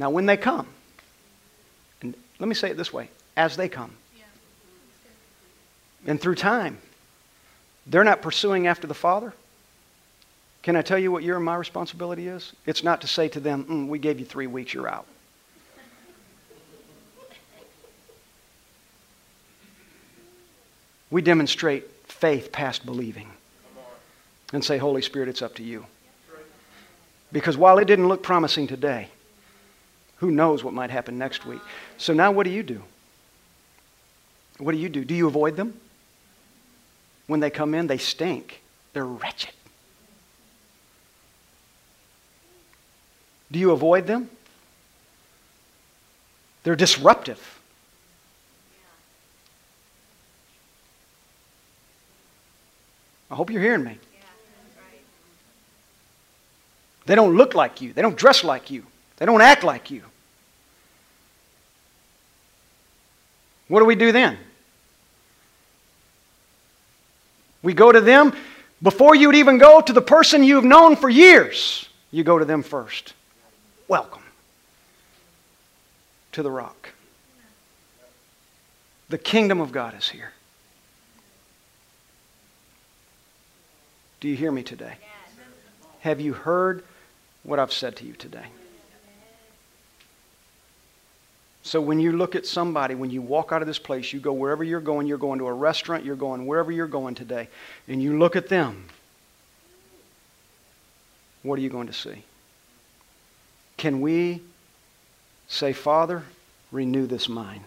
Now, when they come, and let me say it this way as they come, and through time, they're not pursuing after the Father. Can I tell you what your and my responsibility is? It's not to say to them, mm, we gave you three weeks, you're out. We demonstrate faith past believing and say, Holy Spirit, it's up to you. Because while it didn't look promising today, who knows what might happen next week? So now what do you do? What do you do? Do you avoid them? When they come in, they stink. They're wretched. Do you avoid them? They're disruptive. I hope you're hearing me. They don't look like you. They don't dress like you. They don't act like you. What do we do then? We go to them before you would even go to the person you've known for years. You go to them first. Welcome to the rock. The kingdom of God is here. Do you hear me today? Have you heard what I've said to you today? So when you look at somebody, when you walk out of this place, you go wherever you're going, you're going to a restaurant, you're going wherever you're going today, and you look at them, what are you going to see? Can we say, Father, renew this mind?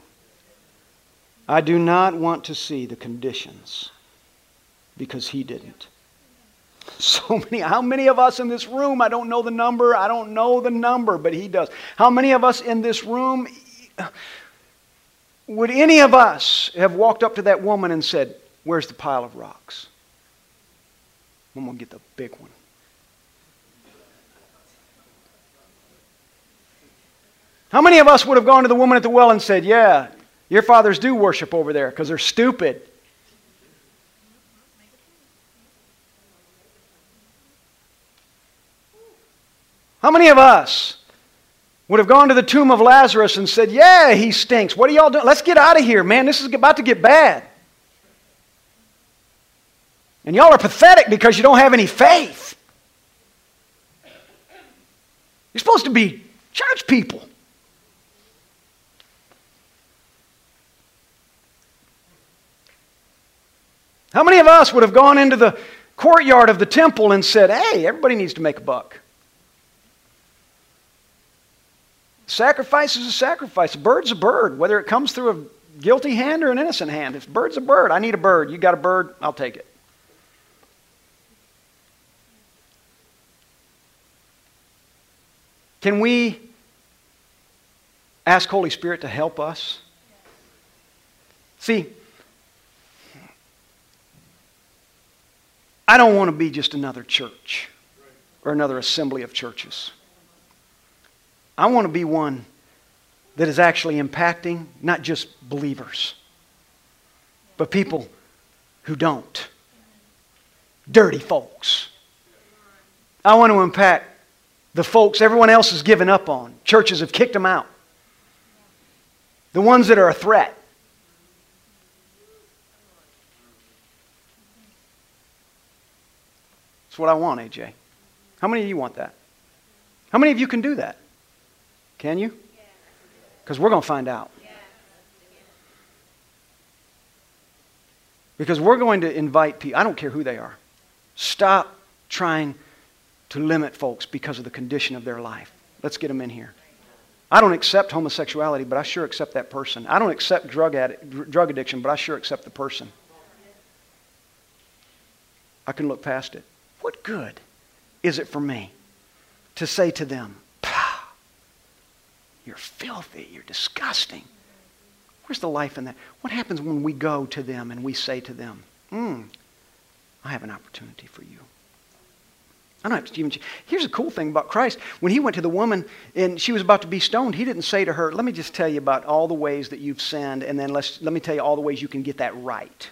I do not want to see the conditions because he didn't. So many, how many of us in this room, I don't know the number, I don't know the number, but he does. How many of us in this room, would any of us have walked up to that woman and said, Where's the pile of rocks? I'm going to get the big one. How many of us would have gone to the woman at the well and said, Yeah, your fathers do worship over there because they're stupid? How many of us would have gone to the tomb of Lazarus and said, Yeah, he stinks. What are y'all doing? Let's get out of here, man. This is about to get bad. And y'all are pathetic because you don't have any faith. You're supposed to be church people. How many of us would have gone into the courtyard of the temple and said, Hey, everybody needs to make a buck? Sacrifice is a sacrifice. A bird's a bird, whether it comes through a guilty hand or an innocent hand. If bird's a bird, I need a bird. You got a bird, I'll take it. Can we ask Holy Spirit to help us? See, I don't want to be just another church or another assembly of churches. I want to be one that is actually impacting not just believers, but people who don't. Dirty folks. I want to impact the folks everyone else has given up on. Churches have kicked them out. The ones that are a threat. That's what I want, AJ. How many of you want that? How many of you can do that? Can you? Because we're going to find out. Because we're going to invite people, I don't care who they are. Stop trying to limit folks because of the condition of their life. Let's get them in here. I don't accept homosexuality, but I sure accept that person. I don't accept drug, drug addiction, but I sure accept the person. I can look past it. What good is it for me to say to them, You're filthy, you're disgusting? Where's the life in that? What happens when we go to them and we say to them, Hmm, I have an opportunity for you? I don't have to even. Here's the cool thing about Christ. When he went to the woman and she was about to be stoned, he didn't say to her, Let me just tell you about all the ways that you've sinned, and then let's, let me tell you all the ways you can get that right.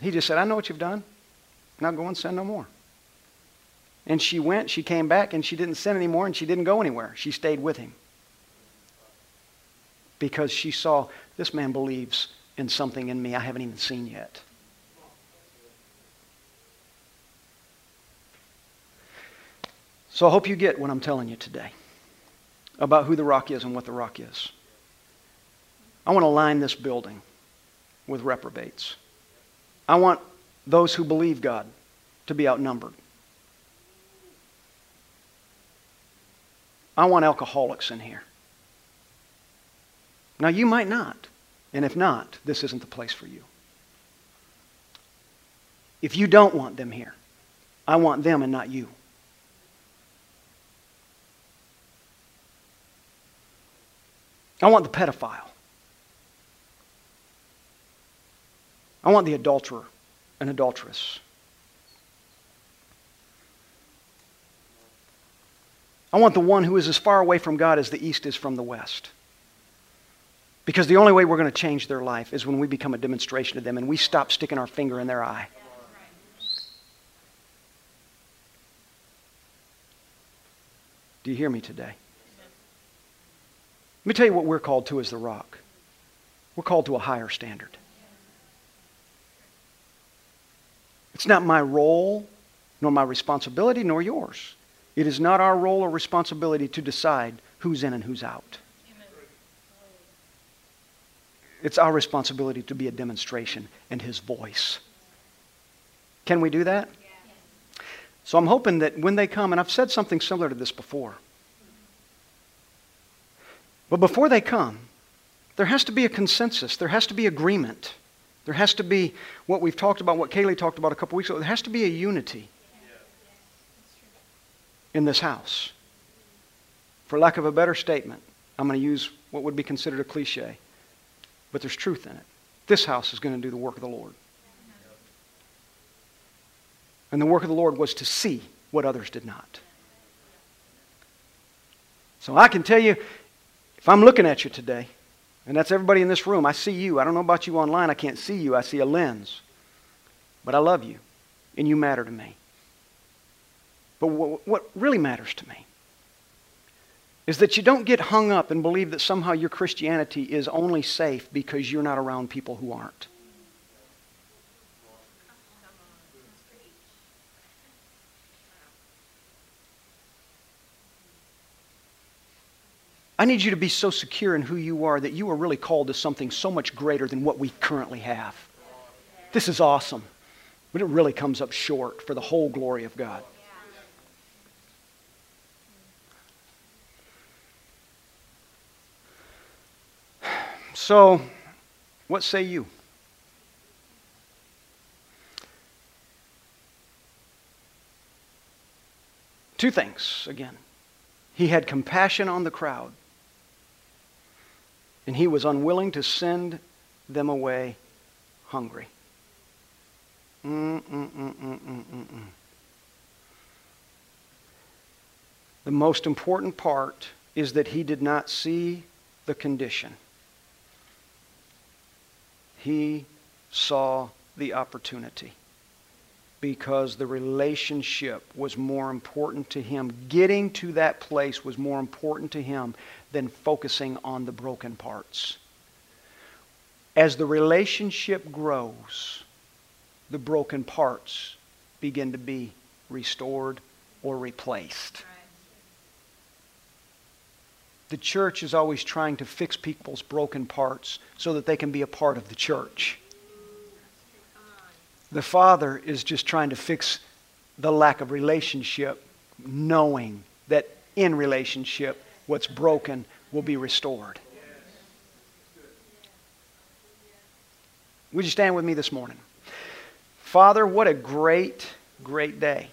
He just said, I know what you've done. Now go and sin no more. And she went, she came back, and she didn't sin anymore, and she didn't go anywhere. She stayed with him. Because she saw, this man believes in something in me I haven't even seen yet. So I hope you get what I'm telling you today about who the rock is and what the rock is. I want to line this building with reprobates. I want those who believe God to be outnumbered. I want alcoholics in here. Now, you might not. And if not, this isn't the place for you. If you don't want them here, I want them and not you. I want the pedophile. I want the adulterer and adulteress. I want the one who is as far away from God as the east is from the west. Because the only way we're going to change their life is when we become a demonstration to them and we stop sticking our finger in their eye. Do you hear me today? Let me tell you what we're called to as the rock. We're called to a higher standard. It's not my role, nor my responsibility, nor yours. It is not our role or responsibility to decide who's in and who's out. It's our responsibility to be a demonstration and His voice. Can we do that? So I'm hoping that when they come, and I've said something similar to this before, but before they come, there has to be a consensus, there has to be agreement. There has to be what we've talked about, what Kaylee talked about a couple weeks ago. There has to be a unity in this house. For lack of a better statement, I'm going to use what would be considered a cliche, but there's truth in it. This house is going to do the work of the Lord. And the work of the Lord was to see what others did not. So I can tell you, if I'm looking at you today, and that's everybody in this room. I see you. I don't know about you online. I can't see you. I see a lens. But I love you, and you matter to me. But what, really matters to me is that you don't get hung up and believe that somehow your Christianity is only safe because you're not around people who aren't. I need you to be so secure in who you are that you are really called to something so much greater than what we currently have. This is awesome, but it really comes up short for the whole glory of God. So, what say you? Two things again. He had compassion on the crowd and he was unwilling to send them away hungry. Mm-mm-mm-mm-mm-mm. The most important part is that he did not see the condition. He saw the opportunity because the relationship was more important to him. Getting to that place was more important to him than focusing on the broken parts. As the relationship grows, the broken parts begin to be restored or replaced. The church is always trying to fix people's broken parts so that they can be a part of the church. The Father is just trying to fix the lack of relationship, knowing that in relationship, what's broken will be restored. Would you stand with me this morning? Father, what a great, great day.